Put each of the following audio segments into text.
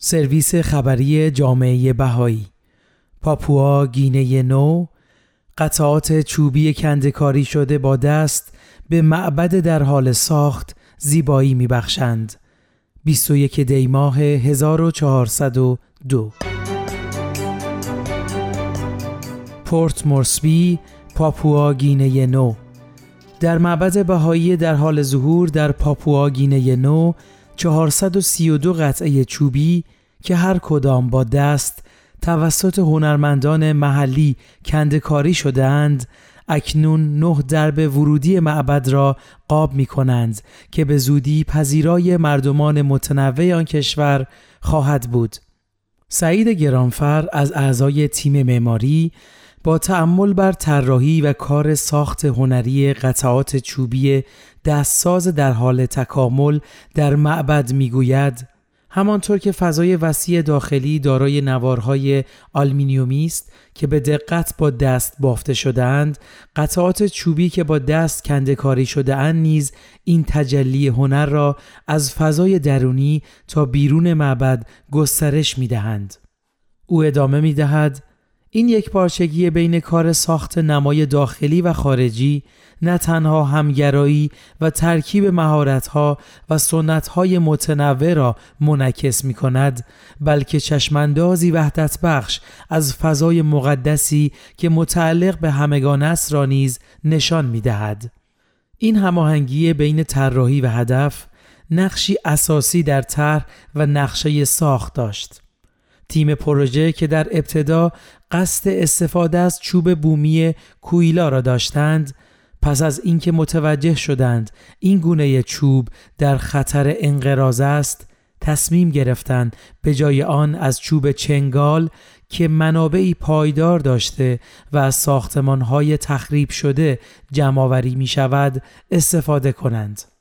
سرویس خبری جامعه بهایی. پاپوا گینه نو قطعات چوبی کندکاری شده با دست به معبد در حال ساخت زیبایی میبخشند. 21 دی ماه 1402 پورت مورسبی پاپوا گینه نو. در معبد بهایی در حال ظهور در پاپوا گینه نو 432 قطعه چوبی که هر کدام با دست توسط هنرمندان محلی کندکاری شدهاند اکنون نه درب ورودی معبد را قاب می کنند که به زودی پذیرای مردمان متنوع آن کشور خواهد بود. سعید گرانفر از اعضای تیم معماری با تأمل بر طراحی و کار ساخت هنری قطعات چوبی دستساز در حال تکامل در معبد می‌گوید همانطور که فضای وسیع داخلی دارای نوارهای آلمینیومی است که به دقت با دست بافته شدهاند قطعات چوبی که با دست کنده کاری شده اند نیز این تجلی هنر را از فضای درونی تا بیرون معبد گسترش می دهند. او ادامه می دهد این یک پارچگی بین کار ساخت نمای داخلی و خارجی نه تنها همگرایی و ترکیب مهارت‌ها و سنت‌های متنوع را منعکس می کند بلکه چشماندازی وحدت بخش از فضای مقدسی که متعلق به همگان است را نیز نشان می دهد. این هماهنگی بین طراحی و هدف نقشی اساسی در طرح و نقشه ساخت داشت. تیم پروژه که در ابتدا قصد استفاده از چوب بومی کویلا را داشتند پس از اینکه متوجه شدند این گونه چوب در خطر انقراض است تصمیم گرفتند به جای آن از چوب چنگال که منابعی پایدار داشته و از ساختمانهای تخریب شده جمعآوری می شود استفاده کنند.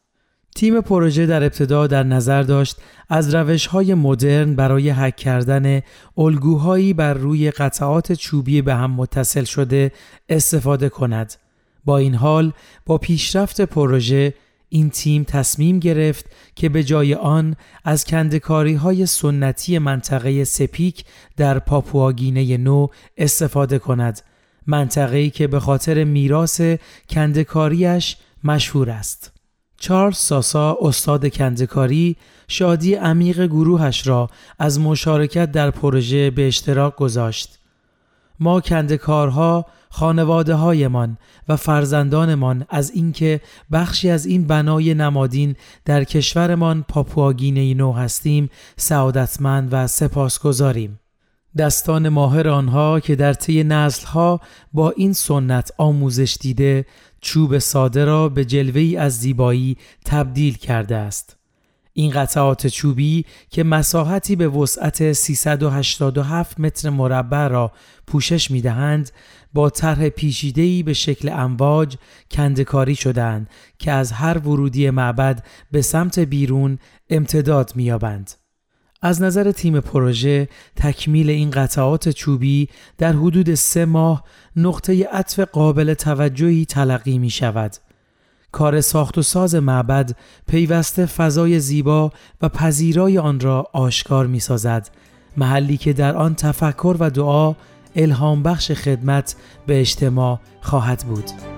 تیم پروژه در ابتدا در نظر داشت از روش های مدرن برای حک کردن الگوهایی بر روی قطعات چوبی به هم متصل شده استفاده کند. با این حال با پیشرفت پروژه این تیم تصمیم گرفت که به جای آن از کندکاری های سنتی منطقه سپیک در پاپواگینه نو استفاده کند منطقه‌ای که به خاطر میراث کندکاریش مشهور است. چارلز ساسا استاد کندکاری شادی عمیق گروهش را از مشارکت در پروژه به اشتراک گذاشت. ما کندکارها خانواده هایمان و فرزندانمان از اینکه بخشی از این بنای نمادین در کشورمان پاپواگینه نو هستیم سعادتمند و سپاسگزاریم. دستان ماهر آنها که در طی نسلها با این سنت آموزش دیده چوب ساده را به جلوهی از زیبایی تبدیل کرده است. این قطعات چوبی که مساحتی به وسعت 387 متر مربع را پوشش می دهند با طرح پیچیده‌ای به شکل امواج کندکاری شدند که از هر ورودی معبد به سمت بیرون امتداد می‌یابند. از نظر تیم پروژه تکمیل این قطعات چوبی در حدود سه ماه نقطه عطف قابل توجهی تلقی می شود. کار ساخت و ساز معبد پیوسته فضای زیبا و پذیرای آن را آشکار می سازد. محلی که در آن تفکر و دعا الهام بخش خدمت به اجتماع خواهد بود.